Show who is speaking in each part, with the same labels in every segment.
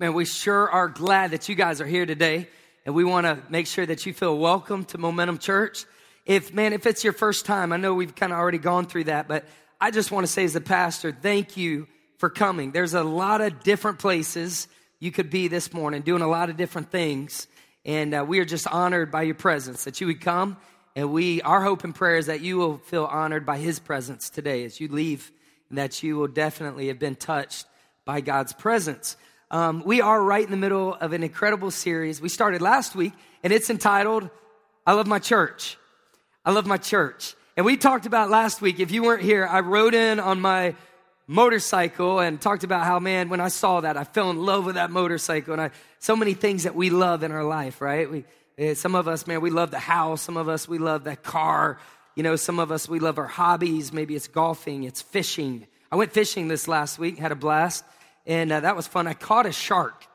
Speaker 1: Man, we sure are glad that you guys are here today. And we want to make sure that you feel welcome to Momentum Church. If, man, if it's your first time, I know we've kind of already gone through that, but I just want to say as a pastor, thank you for coming. There's a lot of different places you could be this morning, doing a lot of different things. And uh, we are just honored by your presence, that you would come. And we, our hope and prayer is that you will feel honored by his presence today as you leave, and that you will definitely have been touched by God's presence. Um, we are right in the middle of an incredible series. We started last week, and it's entitled, I Love My Church. I Love My Church. And we talked about last week, if you weren't here, I rode in on my motorcycle and talked about how, man, when I saw that, I fell in love with that motorcycle. And I, so many things that we love in our life, right? We, eh, some of us, man, we love the house. Some of us, we love that car. You know, some of us, we love our hobbies. Maybe it's golfing, it's fishing. I went fishing this last week, had a blast and uh, that was fun. I caught a shark.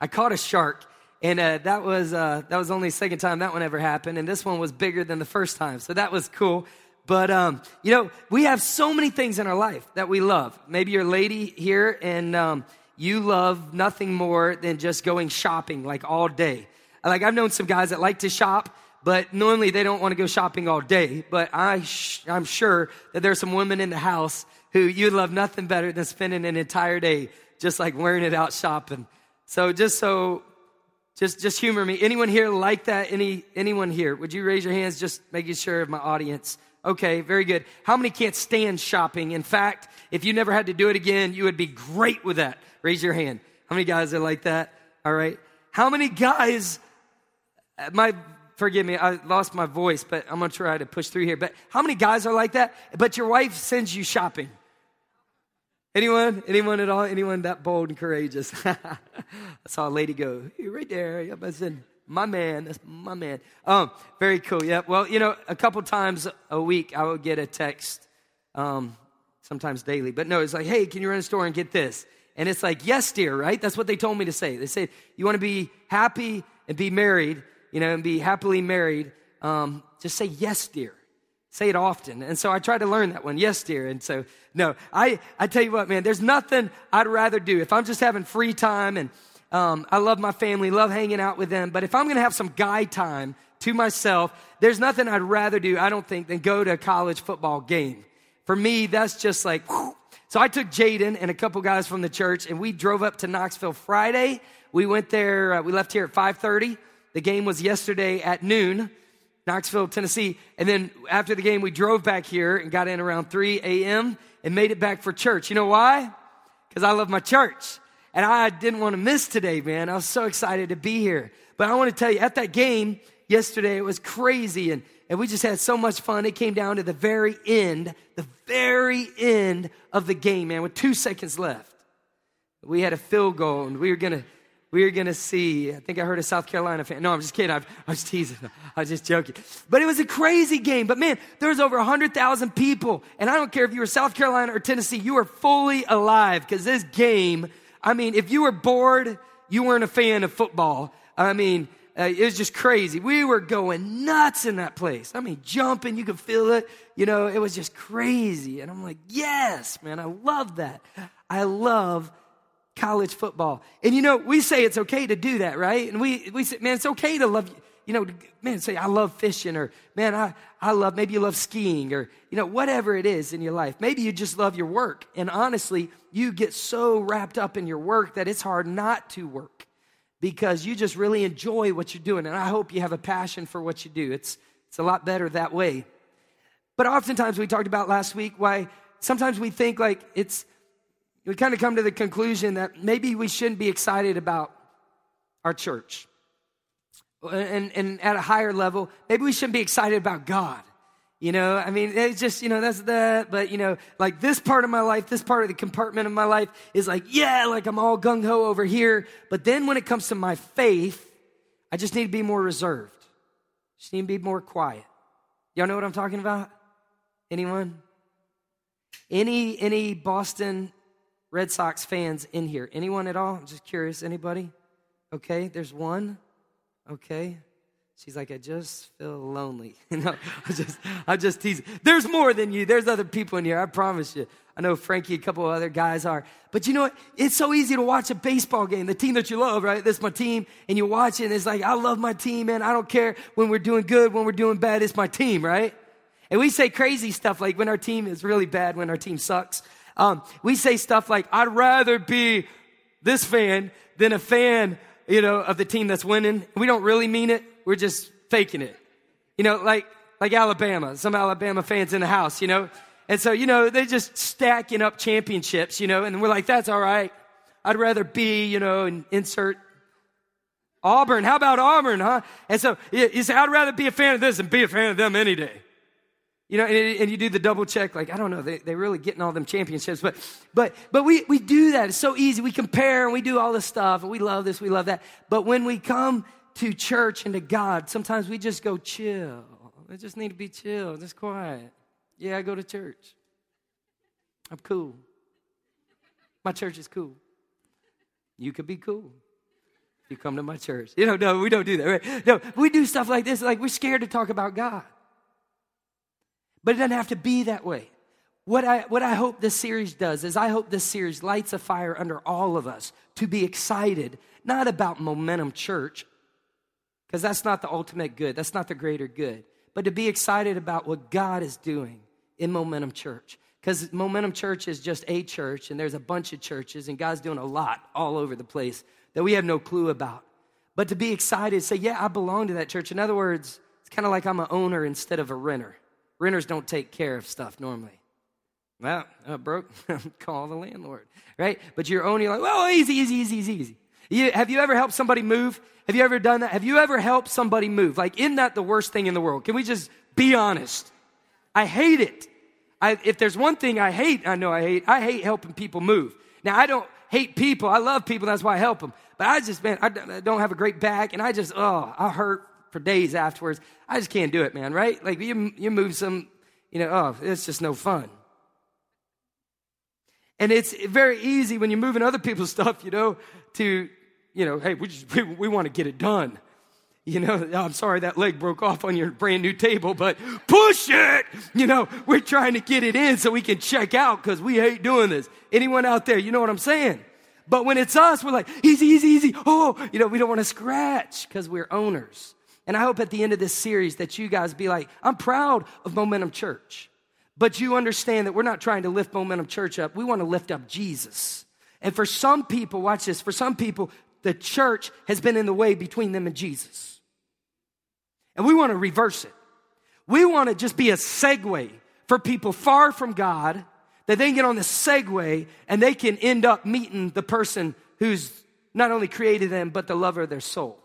Speaker 1: I caught a shark, and uh, that was uh, that was only the second time that one ever happened, and this one was bigger than the first time, so that was cool. But um, you know, we have so many things in our life that we love. Maybe you're a lady here, and um, you love nothing more than just going shopping like all day. Like I've known some guys that like to shop, but normally they don't want to go shopping all day. But I, sh- I'm sure that there's some women in the house who you love nothing better than spending an entire day just like wearing it out shopping. So just so, just just humor me. Anyone here like that? Any anyone here? Would you raise your hands? Just making sure of my audience. Okay, very good. How many can't stand shopping? In fact, if you never had to do it again, you would be great with that. Raise your hand. How many guys are like that? All right. How many guys? Uh, my forgive me, I lost my voice, but I'm gonna try to push through here. But how many guys are like that? But your wife sends you shopping. Anyone? Anyone at all? Anyone that bold and courageous? I saw a lady go, right there. Yep, I said, my man, that's my man. Um, very cool. Yeah. Well, you know, a couple times a week I would get a text, um, sometimes daily, but no, it's like, hey, can you run a store and get this? And it's like, yes, dear, right? That's what they told me to say. They said, you want to be happy and be married, you know, and be happily married. Um, just say yes, dear. Say it often. And so I try to learn that one. Yes, dear. And so, no, I, I tell you what, man, there's nothing I'd rather do. If I'm just having free time and um, I love my family, love hanging out with them, but if I'm going to have some guy time to myself, there's nothing I'd rather do, I don't think, than go to a college football game. For me, that's just like, whew. so I took Jaden and a couple guys from the church and we drove up to Knoxville Friday. We went there, uh, we left here at 5.30. The game was yesterday at noon. Knoxville, Tennessee. And then after the game, we drove back here and got in around 3 a.m. and made it back for church. You know why? Because I love my church. And I didn't want to miss today, man. I was so excited to be here. But I want to tell you, at that game yesterday, it was crazy. And, and we just had so much fun. It came down to the very end, the very end of the game, man, with two seconds left. We had a field goal and we were going to we are going to see. I think I heard a South Carolina fan. No, I'm just kidding. I, was teasing. I was just joking. But it was a crazy game. But man, there was over 100,000 people. And I don't care if you were South Carolina or Tennessee, you were fully alive because this game, I mean, if you were bored, you weren't a fan of football. I mean, uh, it was just crazy. We were going nuts in that place. I mean, jumping, you could feel it. You know, it was just crazy. And I'm like, yes, man, I love that. I love college football. And you know, we say it's okay to do that, right? And we, we say, man, it's okay to love, you know, man, say, I love fishing or man, I, I love, maybe you love skiing or, you know, whatever it is in your life. Maybe you just love your work. And honestly, you get so wrapped up in your work that it's hard not to work because you just really enjoy what you're doing. And I hope you have a passion for what you do. It's, it's a lot better that way. But oftentimes we talked about last week why sometimes we think like it's, we kind of come to the conclusion that maybe we shouldn't be excited about our church. And, and at a higher level, maybe we shouldn't be excited about God. You know, I mean, it's just, you know, that's that. But, you know, like this part of my life, this part of the compartment of my life is like, yeah, like I'm all gung ho over here. But then when it comes to my faith, I just need to be more reserved. Just need to be more quiet. Y'all know what I'm talking about? Anyone? Any any Boston Red Sox fans in here? Anyone at all? I'm just curious. Anybody? Okay, there's one. Okay. She's like, I just feel lonely. You know, I just, I just tease. There's more than you. There's other people in here. I promise you. I know Frankie, a couple other guys are. But you know what? It's so easy to watch a baseball game, the team that you love, right? This is my team. And you watch it and it's like, I love my team, man. I don't care when we're doing good, when we're doing bad. It's my team, right? And we say crazy stuff like when our team is really bad, when our team sucks. Um, we say stuff like, I'd rather be this fan than a fan, you know, of the team that's winning. We don't really mean it. We're just faking it. You know, like, like Alabama, some Alabama fans in the house, you know? And so, you know, they're just stacking up championships, you know, and we're like, that's all right. I'd rather be, you know, and insert Auburn. How about Auburn, huh? And so you say, I'd rather be a fan of this than be a fan of them any day. You know, and, and, you do the double check, like, I don't know, they, they're really getting all them championships. But, but, but we, we do that. It's so easy. We compare and we do all this stuff and we love this, we love that. But when we come to church and to God, sometimes we just go chill. We just need to be chill, just quiet. Yeah, I go to church. I'm cool. My church is cool. You could be cool. You come to my church. You know, no, we don't do that, right? No, we do stuff like this, like we're scared to talk about God. But it doesn't have to be that way. What I, what I hope this series does is I hope this series lights a fire under all of us to be excited, not about momentum church, because that's not the ultimate good. That's not the greater good. But to be excited about what God is doing in Momentum Church. Because Momentum Church is just a church, and there's a bunch of churches, and God's doing a lot all over the place that we have no clue about. But to be excited, say, yeah, I belong to that church. In other words, it's kind of like I'm an owner instead of a renter. Renters don't take care of stuff normally. Well, broke, call the landlord, right? But you're owning like, well, easy, easy, easy, easy, easy. You, have you ever helped somebody move? Have you ever done that? Have you ever helped somebody move? Like, isn't that the worst thing in the world? Can we just be honest? I hate it. I, if there's one thing I hate, I know I hate, I hate helping people move. Now, I don't hate people. I love people. That's why I help them. But I just, man, I don't have a great back and I just, oh, I hurt for days afterwards. I just can't do it, man, right? Like you, you move some, you know, oh, it's just no fun. And it's very easy when you're moving other people's stuff, you know, to, you know, hey, we, just, we, we want to get it done. You know, I'm sorry that leg broke off on your brand new table, but push it. You know, we're trying to get it in so we can check out because we hate doing this. Anyone out there, you know what I'm saying? But when it's us, we're like, easy, easy, easy. Oh, you know, we don't want to scratch because we're owners. And I hope at the end of this series that you guys be like, I'm proud of Momentum Church. But you understand that we're not trying to lift Momentum Church up. We want to lift up Jesus. And for some people, watch this, for some people, the church has been in the way between them and Jesus. And we want to reverse it. We want to just be a segue for people far from God that they can get on the segue and they can end up meeting the person who's not only created them, but the lover of their soul.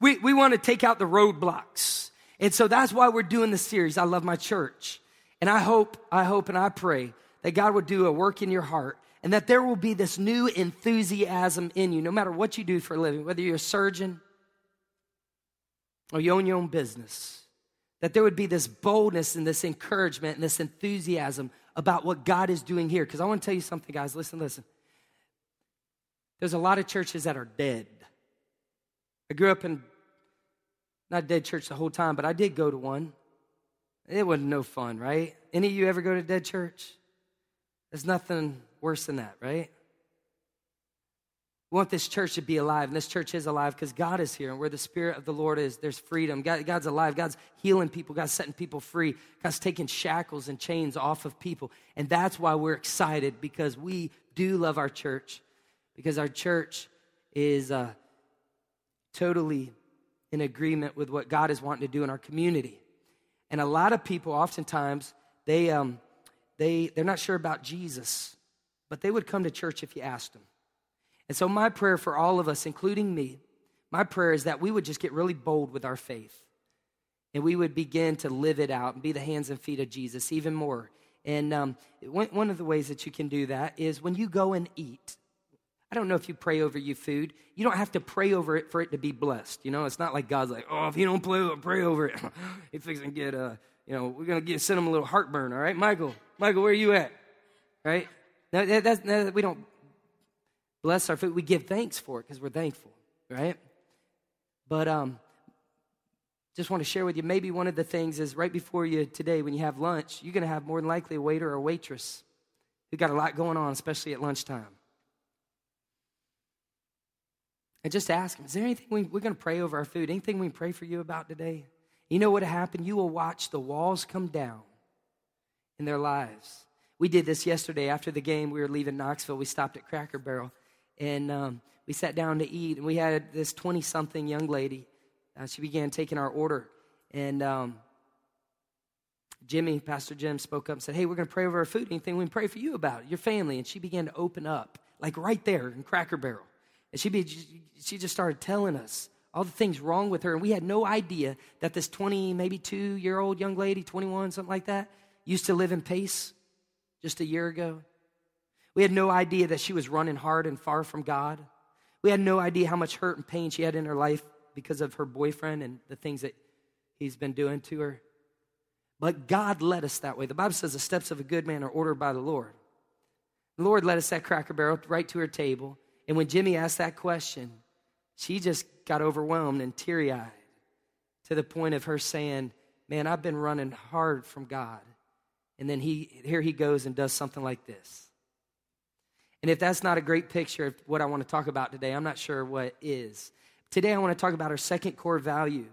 Speaker 1: We, we want to take out the roadblocks. And so that's why we're doing this series. I love my church. And I hope, I hope and I pray that God would do a work in your heart and that there will be this new enthusiasm in you, no matter what you do for a living, whether you're a surgeon, or you own your own business, that there would be this boldness and this encouragement and this enthusiasm about what God is doing here. Because I want to tell you something, guys. Listen, listen. There's a lot of churches that are dead. I grew up in not dead church the whole time, but I did go to one. It wasn't no fun, right? Any of you ever go to dead church? There's nothing worse than that, right? We want this church to be alive, and this church is alive because God is here, and where the Spirit of the Lord is, there's freedom. God, God's alive. God's healing people. God's setting people free. God's taking shackles and chains off of people. And that's why we're excited because we do love our church, because our church is uh, totally in agreement with what God is wanting to do in our community. And a lot of people, oftentimes, they, um, they, they're not sure about Jesus, but they would come to church if you asked them. And so, my prayer for all of us, including me, my prayer is that we would just get really bold with our faith and we would begin to live it out and be the hands and feet of Jesus even more. And um, one of the ways that you can do that is when you go and eat. I don't know if you pray over your food. You don't have to pray over it for it to be blessed. You know, it's not like God's like, oh, if you don't pray, pray over it, he's fixing to get, uh, you know, we're going to get send him a little heartburn, all right? Michael, Michael, where are you at? Right? Now, that's, that, we don't bless our food. We give thanks for it because we're thankful, right? But um, just want to share with you maybe one of the things is right before you today, when you have lunch, you're going to have more than likely a waiter or waitress who got a lot going on, especially at lunchtime. And just ask them, is there anything we, we're going to pray over our food? Anything we pray for you about today? You know what happened? You will watch the walls come down in their lives. We did this yesterday after the game. We were leaving Knoxville. We stopped at Cracker Barrel and um, we sat down to eat. And we had this 20 something young lady. Uh, she began taking our order. And um, Jimmy, Pastor Jim, spoke up and said, Hey, we're going to pray over our food. Anything we can pray for you about, your family. And she began to open up, like right there in Cracker Barrel. And she, be, she just started telling us all the things wrong with her. And we had no idea that this 20, maybe two year old young lady, 21, something like that, used to live in Pace just a year ago. We had no idea that she was running hard and far from God. We had no idea how much hurt and pain she had in her life because of her boyfriend and the things that he's been doing to her. But God led us that way. The Bible says the steps of a good man are ordered by the Lord. The Lord led us that cracker barrel right to her table. And when Jimmy asked that question, she just got overwhelmed and teary eyed to the point of her saying, Man, I've been running hard from God. And then he, here he goes and does something like this. And if that's not a great picture of what I want to talk about today, I'm not sure what is. Today, I want to talk about our second core value.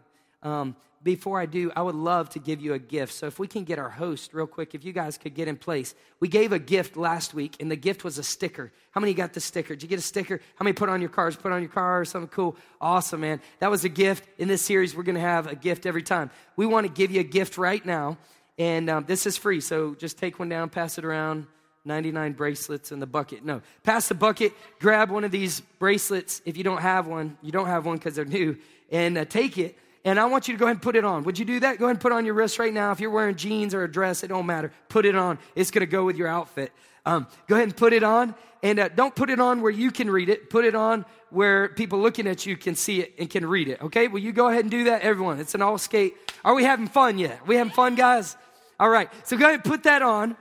Speaker 1: Um, before I do, I would love to give you a gift. So, if we can get our host real quick, if you guys could get in place. We gave a gift last week, and the gift was a sticker. How many got the sticker? Did you get a sticker? How many put on your cars? Put on your car or something cool? Awesome, man. That was a gift. In this series, we're going to have a gift every time. We want to give you a gift right now, and um, this is free. So, just take one down, pass it around. 99 bracelets in the bucket. No, pass the bucket, grab one of these bracelets. If you don't have one, you don't have one because they're new, and uh, take it and I want you to go ahead and put it on. Would you do that? Go ahead and put on your wrist right now. If you're wearing jeans or a dress, it don't matter. Put it on. It's going to go with your outfit. Um, go ahead and put it on. And uh, don't put it on where you can read it. Put it on where people looking at you can see it and can read it. Okay? Will you go ahead and do that, everyone? It's an all skate. Are we having fun yet? We having fun, guys? All right. So go ahead and put that on.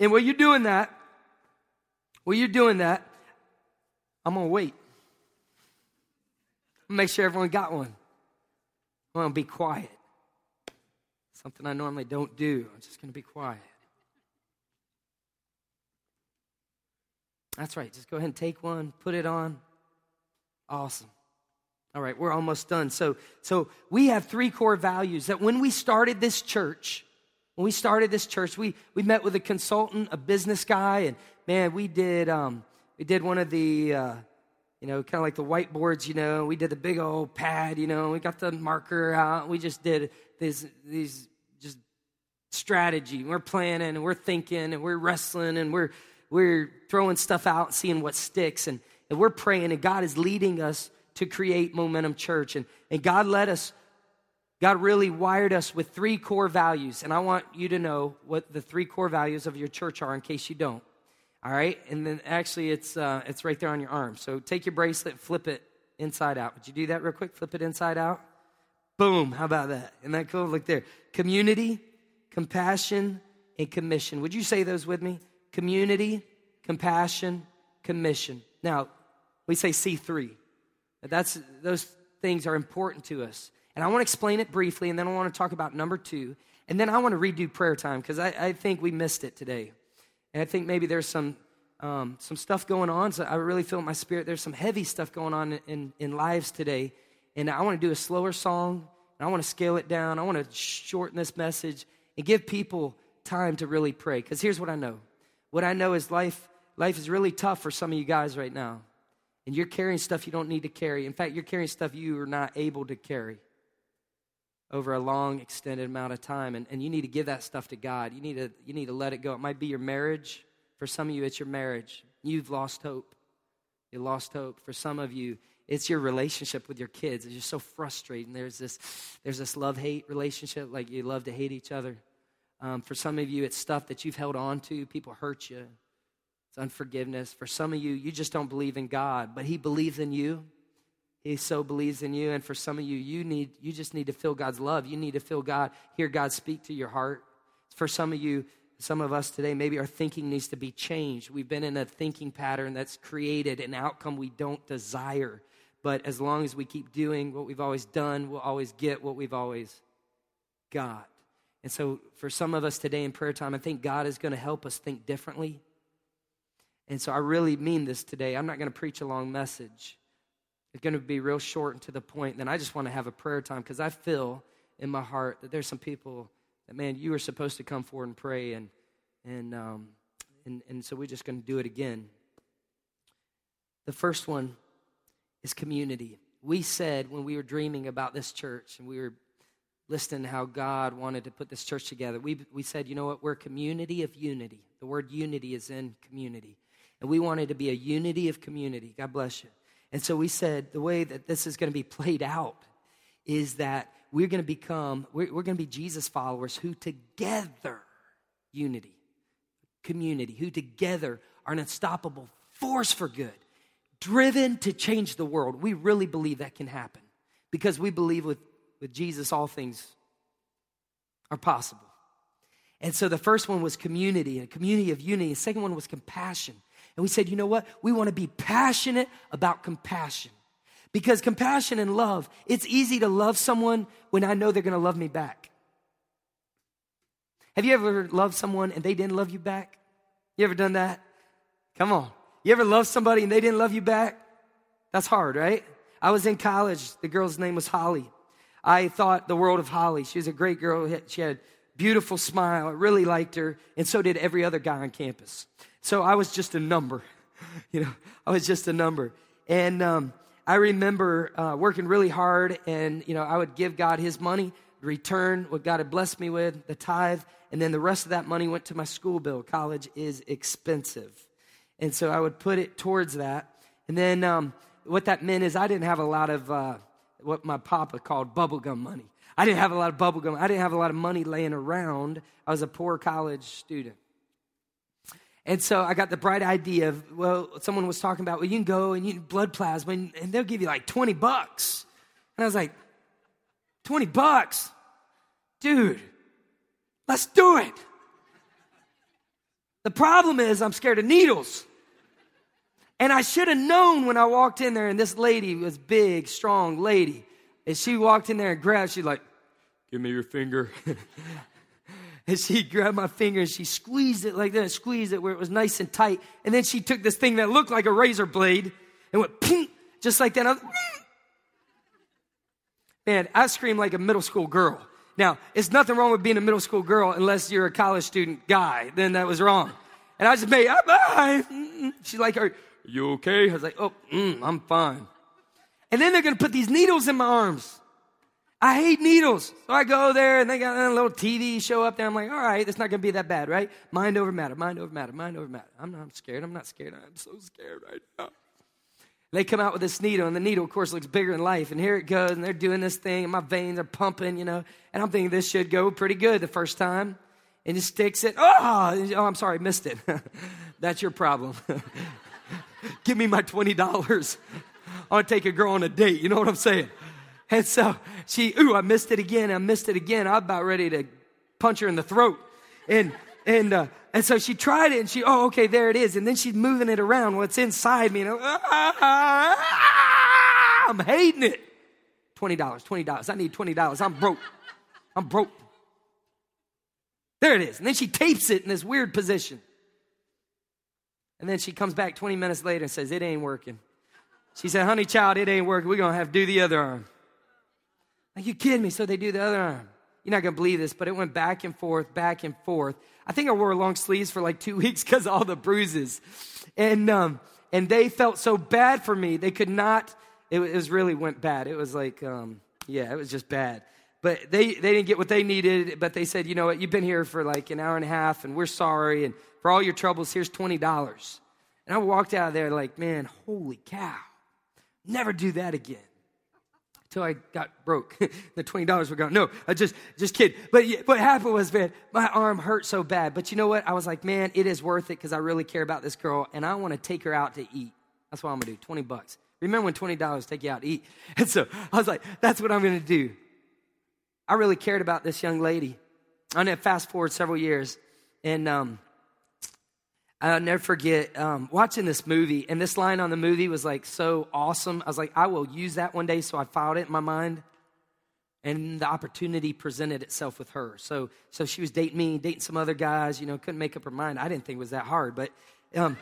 Speaker 1: And while you're doing that, while you're doing that, I'm going to wait. Make sure everyone got one. I'm going to be quiet. Something I normally don't do. I'm just going to be quiet. That's right. Just go ahead and take one, put it on. Awesome. All right, we're almost done. So, so we have three core values that when we started this church, when we started this church, we, we met with a consultant, a business guy, and man, we did um, we did one of the uh, you know, kind of like the whiteboards, you know, we did the big old pad, you know, we got the marker out. We just did these, these just strategy. We're planning and we're thinking and we're wrestling and we're, we're throwing stuff out, seeing what sticks. And, and we're praying and God is leading us to create Momentum Church. And, and God led us, God really wired us with three core values. And I want you to know what the three core values of your church are in case you don't. All right, and then actually it's uh, it's right there on your arm. So take your bracelet, flip it inside out. Would you do that real quick? Flip it inside out. Boom! How about that? Isn't that cool? Look there. Community, compassion, and commission. Would you say those with me? Community, compassion, commission. Now we say C three. That's those things are important to us. And I want to explain it briefly, and then I want to talk about number two, and then I want to redo prayer time because I, I think we missed it today. And I think maybe there's some um, some stuff going on. So I really feel in my spirit there's some heavy stuff going on in, in, in lives today. And I want to do a slower song. And I want to scale it down. I want to shorten this message and give people time to really pray. Because here's what I know. What I know is life, life is really tough for some of you guys right now. And you're carrying stuff you don't need to carry. In fact, you're carrying stuff you are not able to carry over a long extended amount of time and, and you need to give that stuff to god. You need to you need to let it go. It might be your marriage. For some of you it's your marriage. You've lost hope. You lost hope. For some of you it's your relationship with your kids. It's just so frustrating. There's this there's this love hate relationship like you love to hate each other. Um, for some of you it's stuff that you've held on to. People hurt you. It's unforgiveness. For some of you you just don't believe in god but he believes in you he so believes in you. And for some of you, you need you just need to feel God's love. You need to feel God, hear God speak to your heart. For some of you, some of us today, maybe our thinking needs to be changed. We've been in a thinking pattern that's created an outcome we don't desire. But as long as we keep doing what we've always done, we'll always get what we've always got. And so, for some of us today in prayer time, I think God is going to help us think differently. And so, I really mean this today. I'm not going to preach a long message, going to be real short and to the point. Then I just want to have a prayer time because I feel in my heart that there's some people that, man, you are supposed to come forward and pray. And, and, um, and, and so, we're just going to do it again. The first one is community. We said when we were dreaming about this church and we were listening to how God wanted to put this church together, we, we said, you know what? We're a community of unity. The word unity is in community. And we wanted to be a unity of community. God bless you. And so we said the way that this is going to be played out is that we're going to become, we're, we're going to be Jesus followers who together, unity, community, who together are an unstoppable force for good driven to change the world. We really believe that can happen because we believe with, with Jesus, all things are possible. And so the first one was community, a community of unity. The second one was compassion. And we said, you know what? We want to be passionate about compassion. Because compassion and love, it's easy to love someone when I know they're going to love me back. Have you ever loved someone and they didn't love you back? You ever done that? Come on. You ever loved somebody and they didn't love you back? That's hard, right? I was in college. The girl's name was Holly. I thought the world of Holly. She was a great girl. She had beautiful smile. I really liked her. And so did every other guy on campus. So I was just a number. You know, I was just a number. And um, I remember uh, working really hard and, you know, I would give God his money, return what God had blessed me with, the tithe, and then the rest of that money went to my school bill. College is expensive. And so I would put it towards that. And then um, what that meant is I didn't have a lot of uh, what my papa called bubblegum money. I didn't have a lot of bubblegum. I didn't have a lot of money laying around. I was a poor college student. And so I got the bright idea of, well, someone was talking about, well, you can go and you blood plasma and, and they'll give you like 20 bucks. And I was like, 20 bucks? Dude, let's do it. The problem is I'm scared of needles. And I should have known when I walked in there, and this lady was big, strong lady. And she walked in there and grabbed, she's like, Give me your finger. and she grabbed my finger and she squeezed it like that, squeezed it where it was nice and tight. And then she took this thing that looked like a razor blade and went ping, just like that. I Man, I screamed like a middle school girl. Now, it's nothing wrong with being a middle school girl unless you're a college student guy. Then that was wrong. And I just made, I bye. She's like, are, you okay? I was like, oh, mm, I'm fine. And then they're going to put these needles in my arms. I hate needles. So I go there and they got a little TV show up there. I'm like, all right, it's not going to be that bad, right? Mind over matter, mind over matter, mind over matter. I'm not I'm scared. I'm not scared. I'm so scared right now. They come out with this needle, and the needle, of course, looks bigger than life. And here it goes, and they're doing this thing, and my veins are pumping, you know. And I'm thinking this should go pretty good the first time. And he sticks it. Oh, oh I'm sorry, missed it. That's your problem. Give me my $20. I want to take a girl on a date. You know what I'm saying? And so she, ooh, I missed it again. I missed it again. I'm about ready to punch her in the throat. And, and, uh, and so she tried it and she, oh, okay, there it is. And then she's moving it around. What's inside me? And I'm hating it. $20, $20. I need $20. I'm broke. I'm broke. There it is. And then she tapes it in this weird position. And then she comes back 20 minutes later and says, It ain't working. She said, Honey, child, it ain't working. We're going to have to do the other arm. Are you kidding me? So they do the other arm. You're not going to believe this, but it went back and forth, back and forth. I think I wore long sleeves for like two weeks because all the bruises. And, um, and they felt so bad for me. They could not, it, was really went bad. It was like, um, yeah, it was just bad. But they, they didn't get what they needed, but they said, you know what, you've been here for like an hour and a half and we're sorry. And for all your troubles, here's $20. And I walked out of there like, man, holy cow. Never do that again. Until I got broke. the $20 were gone. No, I just, just kid. But what happened was, man, my arm hurt so bad. But you know what? I was like, man, it is worth it because I really care about this girl and I want to take her out to eat. That's what I'm to do. 20 bucks. Remember when $20 take you out to eat? And so I was like, that's what I'm to do. I really cared about this young lady. I'm to fast forward several years. And um, I'll never forget um, watching this movie, and this line on the movie was like so awesome. I was like, I will use that one day, so I filed it in my mind. And the opportunity presented itself with her. So, so she was dating me, dating some other guys, you know, couldn't make up her mind. I didn't think it was that hard, but um,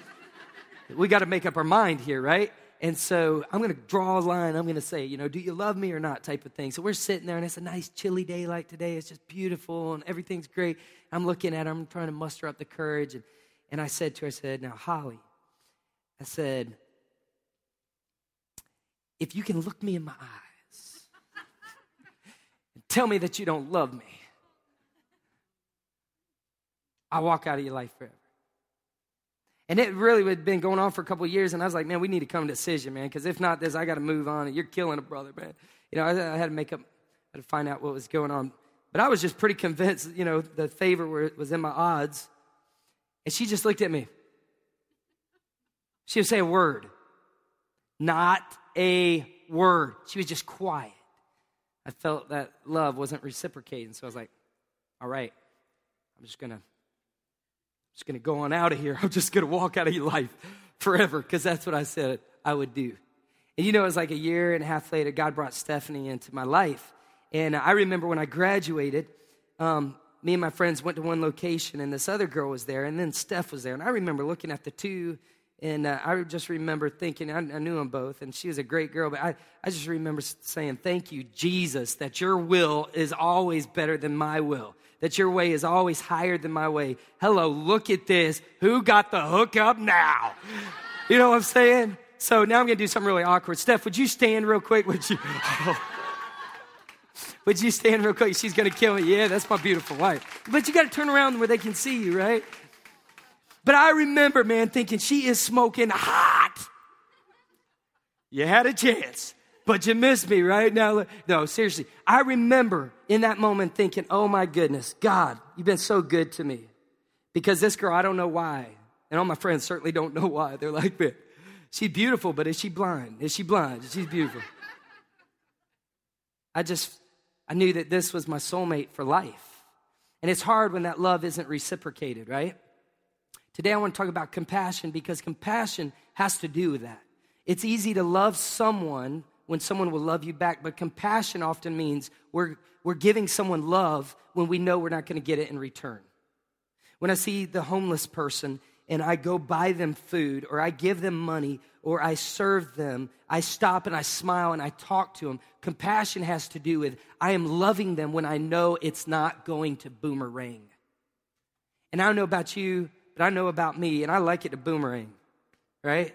Speaker 1: we got to make up our mind here, right? And so I'm going to draw a line. I'm going to say, you know, do you love me or not type of thing. So we're sitting there and it's a nice chilly day like today. It's just beautiful and everything's great. I'm looking at her. I'm trying to muster up the courage. And, and I said to her, I said, now, Holly, I said, if you can look me in my eyes and tell me that you don't love me, I'll walk out of your life forever. And it really had been going on for a couple years, and I was like, man, we need to come to a decision, man, because if not this, I got to move on, you're killing a brother, man. You know, I, I, had to make up, I had to find out what was going on. But I was just pretty convinced, you know, the favor was in my odds. And she just looked at me. She would say a word, not a word. She was just quiet. I felt that love wasn't reciprocating, so I was like, all right, I'm just gonna just going to go on out of here. I'm just to walk out of your life forever because that's what I said I would do. And you know, it was like a year and a half later, God brought Stephanie into my life. And I remember when I graduated, um, me and my friends went to one location, and this other girl was there, and then Steph was there. And I remember looking at the two, and uh, I just remember thinking, I, I, knew them both, and she was a great girl, but I, I just remember saying, Thank you, Jesus, that your will is always better than my will that your way is always higher than my way. Hello, look at this. Who got the hookup now? You know what I'm saying? So now I'm going to do something really awkward. Steph, would you stand real quick? Would you? Would you stand real quick? She's going to kill me. Yeah, that's my beautiful wife. But you got to turn around where they can see you, right? But I remember, man, thinking she is smoking hot. You had a chance but you missed me right now. No, seriously. I remember in that moment thinking, oh my goodness, God, you've been so good to me. Because this girl, I don't know why. And all my friends certainly don't know why. They're like, man, she's beautiful, but is she blind? Is she blind? She's beautiful. I just, I knew that this was my soulmate for life. And it's hard when that love isn't reciprocated, right? Today I want to talk about compassion because compassion has to do with that. It's easy to love someone when someone will love you back, but compassion often means we're, we're giving someone love when we know we're not going to get it in return. When I see the homeless person and I go buy them food or I give them money or I serve them, I stop and I smile and I talk to them. Compassion has to do with I am loving them when I know it's not going to boomerang. And I don't know about you, but I know about me, and I like it to boomerang, right?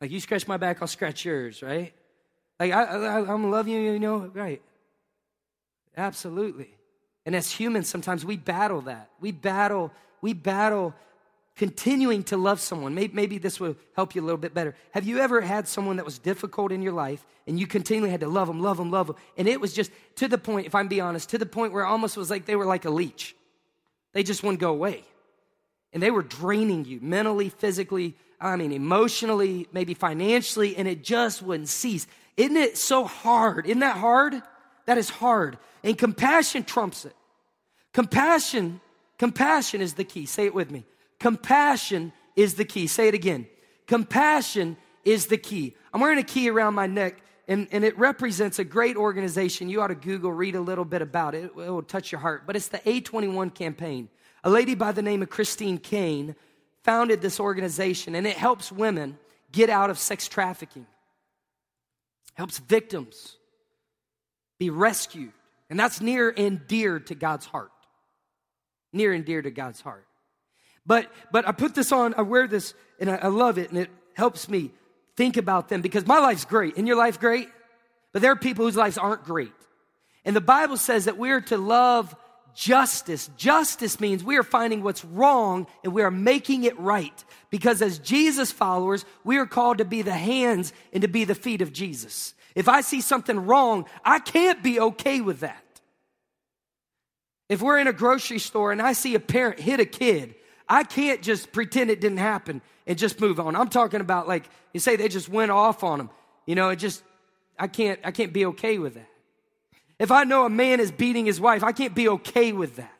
Speaker 1: Like you scratch my back, I'll scratch yours, right? Like, I, I, I'm love you, you know, right. Absolutely. And as humans, sometimes we battle that. We battle, we battle continuing to love someone. Maybe, maybe, this will help you a little bit better. Have you ever had someone that was difficult in your life and you continually had to love them, love them, love them? And it was just to the point, if I'm being honest, to the point where almost was like they were like a leech. They just wouldn't go away. And they were draining you mentally, physically, I mean, emotionally, maybe financially, and it just wouldn't cease. Isn't it so hard? Isn't that hard? That is hard. And compassion trumps it. Compassion, compassion is the key. Say it with me. Compassion is the key. Say it again. Compassion is the key. I'm wearing a key around my neck, and, and it represents a great organization. You ought to Google, read a little bit about it. It will touch your heart. But it's the A21 campaign. A lady by the name of Christine Caine founded this organization, and it helps women get out of sex trafficking helps victims be rescued. And that's near and dear to God's heart. Near and dear to God's heart. But but I put this on, I wear this and I, I love it, and it helps me think about them because my life's great. And your life great? But there are people whose lives aren't great. And the Bible says that we're to love justice. Justice means we are finding what's wrong and we are making it right. Because as Jesus followers, we are called to be the hands and to be the feet of Jesus. If I see something wrong, I can't be okay with that. If we're in a grocery store and I see a parent hit a kid, I can't just pretend it didn't happen and just move on. I'm talking about like you say they just went off on him. You know, it just I can't I can't be okay with that. If I know a man is beating his wife, I can't be okay with that.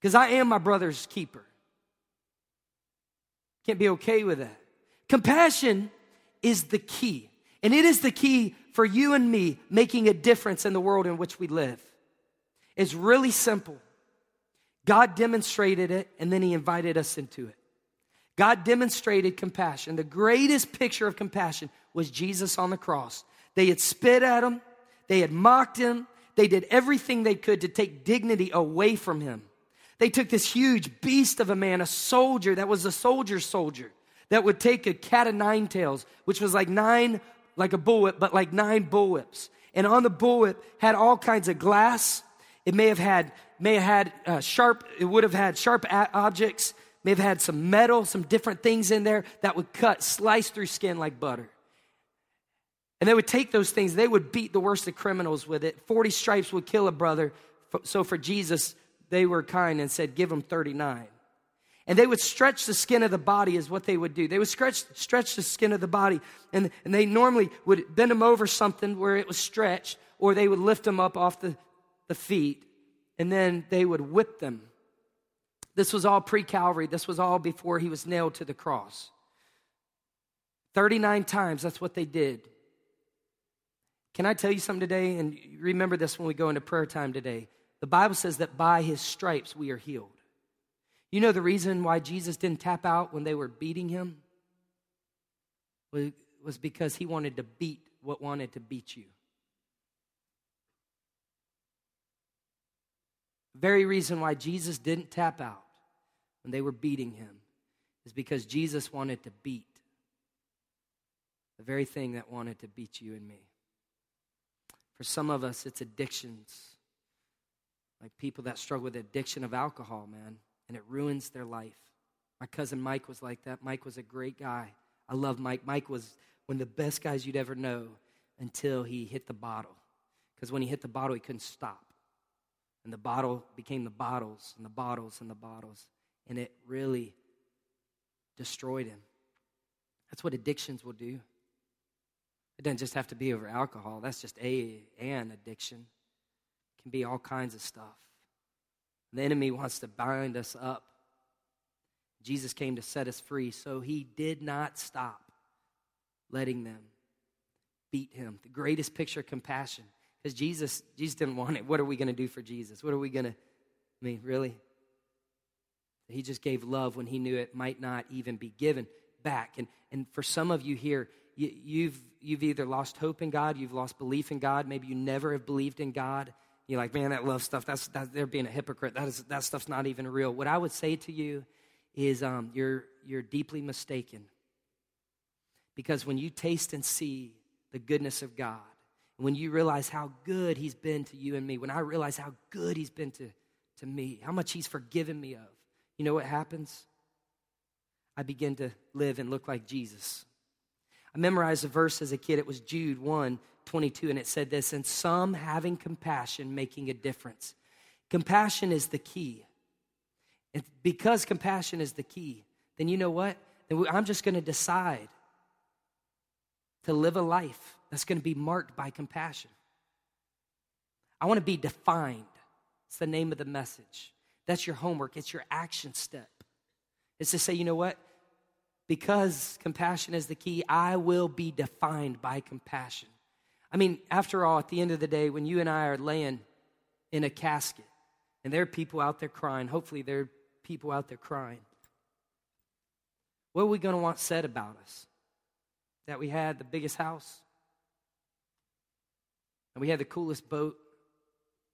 Speaker 1: Because I am my brother's keeper. Can't be okay with that. Compassion is the key. And it is the key for you and me making a difference in the world in which we live. It's really simple. God demonstrated it and then he invited us into it. God demonstrated compassion. The greatest picture of compassion was Jesus on the cross. They had spit at him, they had mocked him, they did everything they could to take dignity away from him. They took this huge beast of a man, a soldier that was a soldier's soldier, that would take a cat of nine tails, which was like nine, like a bullwhip, but like nine bullwhips. And on the bullwhip had all kinds of glass. It may have had, may have had uh, sharp, it would have had sharp objects may have had some metal, some different things in there that would cut, slice through skin like butter. And they would take those things, they would beat the worst of criminals with it. 40 stripes would kill a brother. So for Jesus, they were kind and said, Give him 39. And they would stretch the skin of the body, is what they would do. They would stretch, stretch the skin of the body, and, and they normally would bend them over something where it was stretched, or they would lift them up off the, the feet, and then they would whip them this was all pre Calvary. This was all before he was nailed to the cross. 39 times, that's what they did. Can I tell you something today? And remember this when we go into prayer time today. The Bible says that by his stripes we are healed. You know the reason why Jesus didn't tap out when they were beating him? Was because he wanted to beat what wanted to beat you. Very reason why Jesus didn't tap out when they were beating him is because Jesus wanted to beat the very thing that wanted to beat you and me. For some of us, it's addictions. Like people that struggle with addiction of alcohol, man, and it ruins their life. My cousin Mike was like that. Mike was a great guy. I love Mike. Mike was one of the best guys you'd ever know until he hit the bottle. Because when he hit the bottle, he couldn't stop. And the bottle became the bottles and the bottles and the bottles and it really destroyed him. That's what addictions will do. It doesn't just have to be over alcohol, that's just a an addiction. It can be all kinds of stuff. The enemy wants to bind us up. Jesus came to set us free, so he did not stop letting them beat him. The greatest picture of compassion. Because Jesus, Jesus didn't want it. What are we going to do for Jesus? What are we going to, I mean, really? He just gave love when he knew it might not even be given back. And, and for some of you here, you, you've, you've either lost hope in God, you've lost belief in God, maybe you never have believed in God. You're like, man, that love stuff, that's, that, they're being a hypocrite. That, is, that stuff's not even real. What I would say to you is um, you're, you're deeply mistaken. Because when you taste and see the goodness of God, when you realize how good He's been to you and me, when I realize how good He's been to, to me, how much He's forgiven me of, you know what happens? I begin to live and look like Jesus. I memorized a verse as a kid. It was Jude 1 22, and it said this And some having compassion, making a difference. Compassion is the key. And because compassion is the key, then you know what? Then I'm just going to decide to live a life that's going to be marked by compassion. I want to be defined. It's the name of the message. That's your homework, it's your action step. It's to say, you know what? Because compassion is the key, I will be defined by compassion. I mean, after all, at the end of the day, when you and I are laying in a casket and there are people out there crying, hopefully there are people out there crying, what are we going to want said about us? That we had the biggest house, and we had the coolest boat,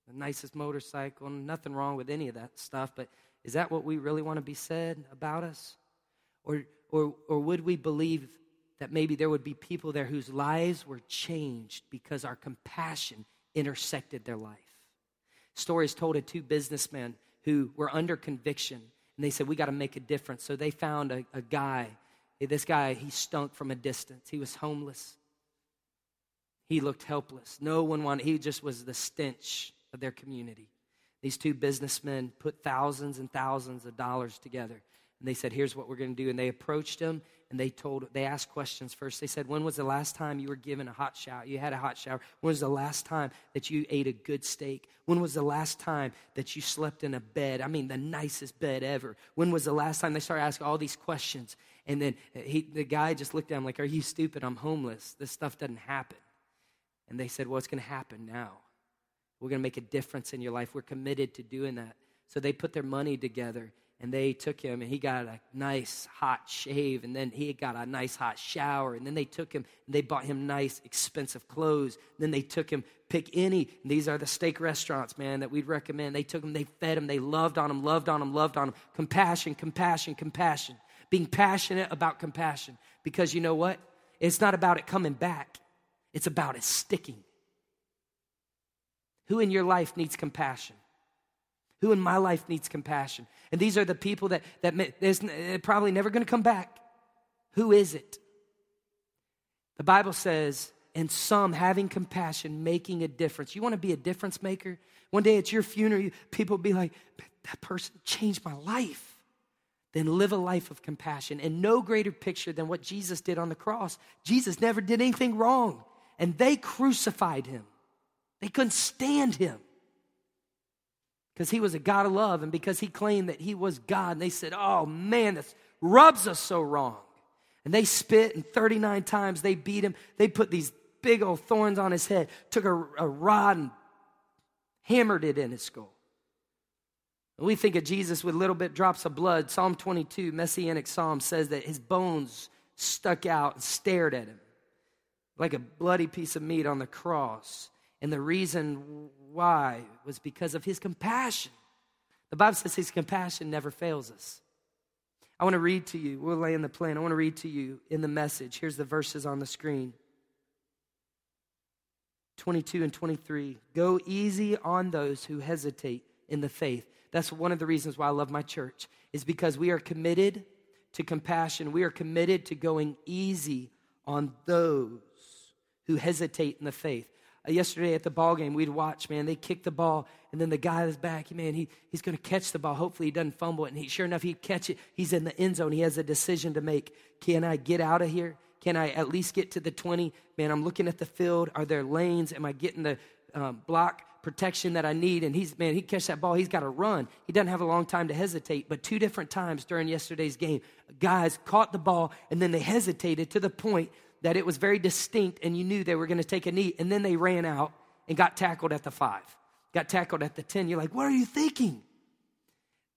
Speaker 1: the nicest motorcycle, nothing wrong with any of that stuff, but is that what we really want to be said about us? Or, or, or would we believe that maybe there would be people there whose lives were changed because our compassion intersected their life? Stories told of two businessmen who were under conviction, and they said, We got to make a difference. So they found a, a guy. This guy, he stunk from a distance. He was homeless. He looked helpless. No one wanted, he just was the stench of their community. These two businessmen put thousands and thousands of dollars together. And they said, Here's what we're going to do. And they approached him and they told, they asked questions first. They said, When was the last time you were given a hot shower? You had a hot shower. When was the last time that you ate a good steak? When was the last time that you slept in a bed? I mean, the nicest bed ever. When was the last time they started asking all these questions? And then he, the guy just looked at him like, Are you stupid? I'm homeless. This stuff doesn't happen. And they said, Well, going to happen now. We're going to make a difference in your life. We're committed to doing that. So they put their money together and they took him and he got a nice hot shave and then he got a nice hot shower and then they took him and they bought him nice expensive clothes. And then they took him pick any these are the steak restaurants man that we'd recommend. They took him they fed him they loved on him loved on him loved on him. Compassion compassion compassion. Being passionate about compassion. Because you know what? It's not about it coming back it's about it sticking who in your life needs compassion who in my life needs compassion? And these are the people that, that there's probably never going to come back. Who is it? The Bible says, and some having compassion, making a difference. You want to be a difference maker? One day at your funeral, people will be like, that person changed my life. Then live a life of compassion. And no greater picture than what Jesus did on the cross. Jesus never did anything wrong, and they crucified him. They couldn't stand him because he was a God of love and because he claimed that he was God. And they said, Oh man, this rubs us so wrong. And they spit, and 39 times they beat him. They put these big old thorns on his head, took a, a rod and hammered it in his skull. And we think of Jesus with little bit drops of blood. Psalm 22, Messianic Psalm, says that his bones stuck out and stared at him like a bloody piece of meat on the cross. And the reason why was because of his compassion. The Bible says his compassion never fails us. I want to read to you, we'll lay in the plan. I want to read to you in the message. Here's the verses on the screen 22 and 23. Go easy on those who hesitate in the faith. That's one of the reasons why I love my church, is because we are committed to compassion. We are committed to going easy on those who hesitate in the faith. Uh, yesterday at the ball game, we'd watch, man, they kick the ball, and then the guy that's back, man, he, he's going to catch the ball. Hopefully, he doesn't fumble it. And he, sure enough, he catch it. He's in the end zone. He has a decision to make. Can I get out of here? Can I at least get to the 20? Man, I'm looking at the field. Are there lanes? Am I getting the um, block protection that I need? And he's, man, he catch that ball. He's got to run. He doesn't have a long time to hesitate. But two different times during yesterday's game, guys caught the ball, and then they hesitated to the point that it was very distinct and you knew they were going to take a knee. And then they ran out and got tackled at the five, got tackled at the 10. You're like, what are you thinking?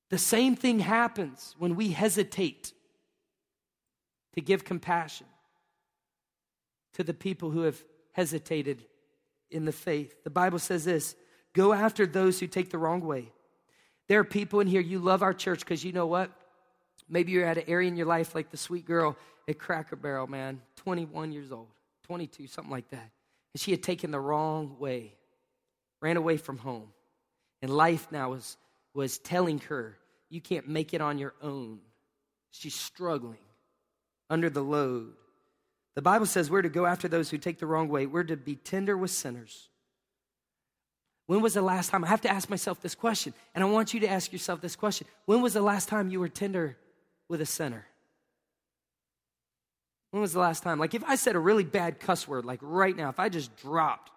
Speaker 1: The same thing happens when we hesitate to give compassion to the people who have hesitated in the faith. The Bible says this go after those who take the wrong way. There are people in here, you love our church because you know what? Maybe you're at an area in your life like the sweet girl at Cracker Barrel, man, 21 years old, 22, something like that. And she had taken the wrong way, ran away from home. And life now was, was telling her, you can't make it on your own. She's struggling under the load. The Bible says we're to go after those who take the wrong way. We're to be tender with sinners. When was the last time? I have to ask myself this question, and I want you to ask yourself this question. When was the last time you were tender with a sinner? When was the last time? Like, if I said a really bad cuss word, like right now, if I just dropped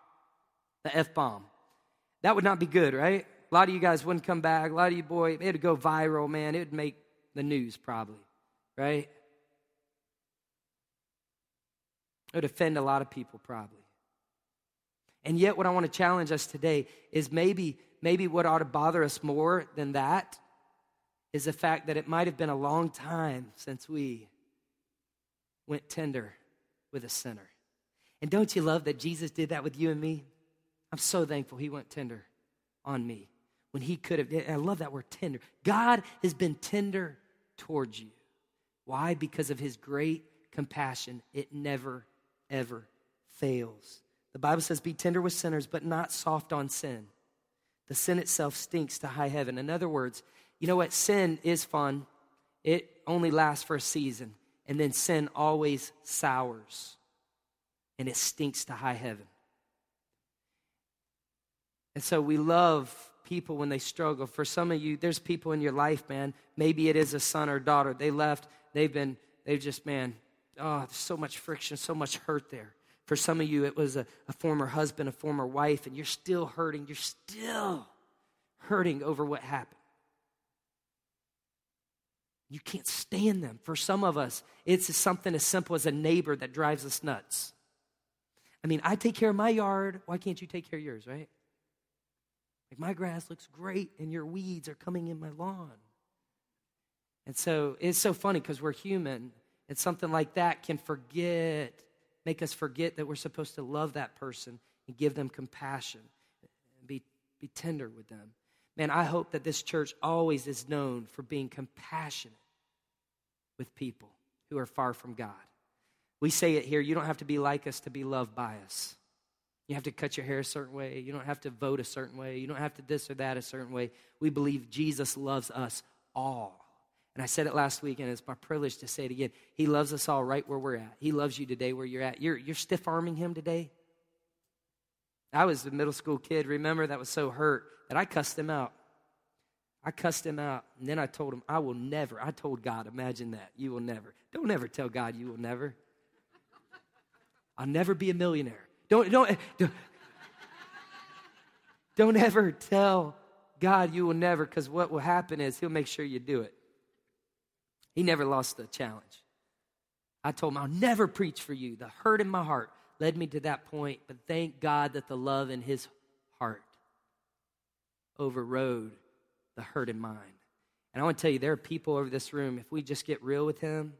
Speaker 1: the F bomb, that would not be good, right? A lot of you guys wouldn't come back. A lot of you, boy, it would go viral, man. It would make the news probably, right? It would offend a lot of people probably. And yet, what I want to challenge us today is maybe, maybe what ought to bother us more than that is the fact that it might have been a long time since we went tender with a sinner. And don't you love that Jesus did that with you and me? I'm so thankful he went tender on me when he could have. I love that word tender. God has been tender towards you. Why? Because of his great compassion. It never, ever fails. The Bible says, Be tender with sinners, but not soft on sin. The sin itself stinks to high heaven. In other words, you know what? Sin is fun, it only lasts for a season. And then sin always sours and it stinks to high heaven. And so we love people when they struggle. For some of you, there's people in your life, man. Maybe it is a son or daughter. They left, they've been, they've just, man, oh, there's so much friction, so much hurt there. For some of you, it was a, a former husband, a former wife, and you're still hurting. You're still hurting over what happened. You can't stand them. For some of us, it's something as simple as a neighbor that drives us nuts. I mean, I take care of my yard. Why can't you take care of yours, right? Like, my grass looks great and your weeds are coming in my lawn. And so it's so funny because we're human, and something like that can forget, make us forget that we're supposed to love that person and give them compassion and be, be tender with them. Man, I hope that this church always is known for being compassionate with people who are far from God. We say it here you don't have to be like us to be loved by us. You have to cut your hair a certain way. You don't have to vote a certain way. You don't have to this or that a certain way. We believe Jesus loves us all. And I said it last week, and it's my privilege to say it again. He loves us all right where we're at. He loves you today where you're at. You're, you're stiff arming him today. I was a middle school kid, remember, that was so hurt that I cussed him out. I cussed him out, and then I told him, I will never. I told God, imagine that. You will never. Don't ever tell God you will never. I'll never be a millionaire. Don't, don't, don't, don't ever tell God you will never, because what will happen is He'll make sure you do it. He never lost the challenge. I told him, I'll never preach for you. The hurt in my heart led me to that point, but thank God that the love in his heart overrode the hurt in mine. And I want to tell you, there are people over this room, if we just get real with him,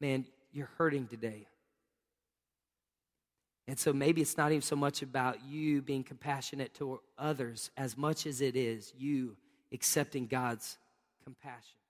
Speaker 1: man, you're hurting today. And so maybe it's not even so much about you being compassionate to others as much as it is you accepting God's compassion.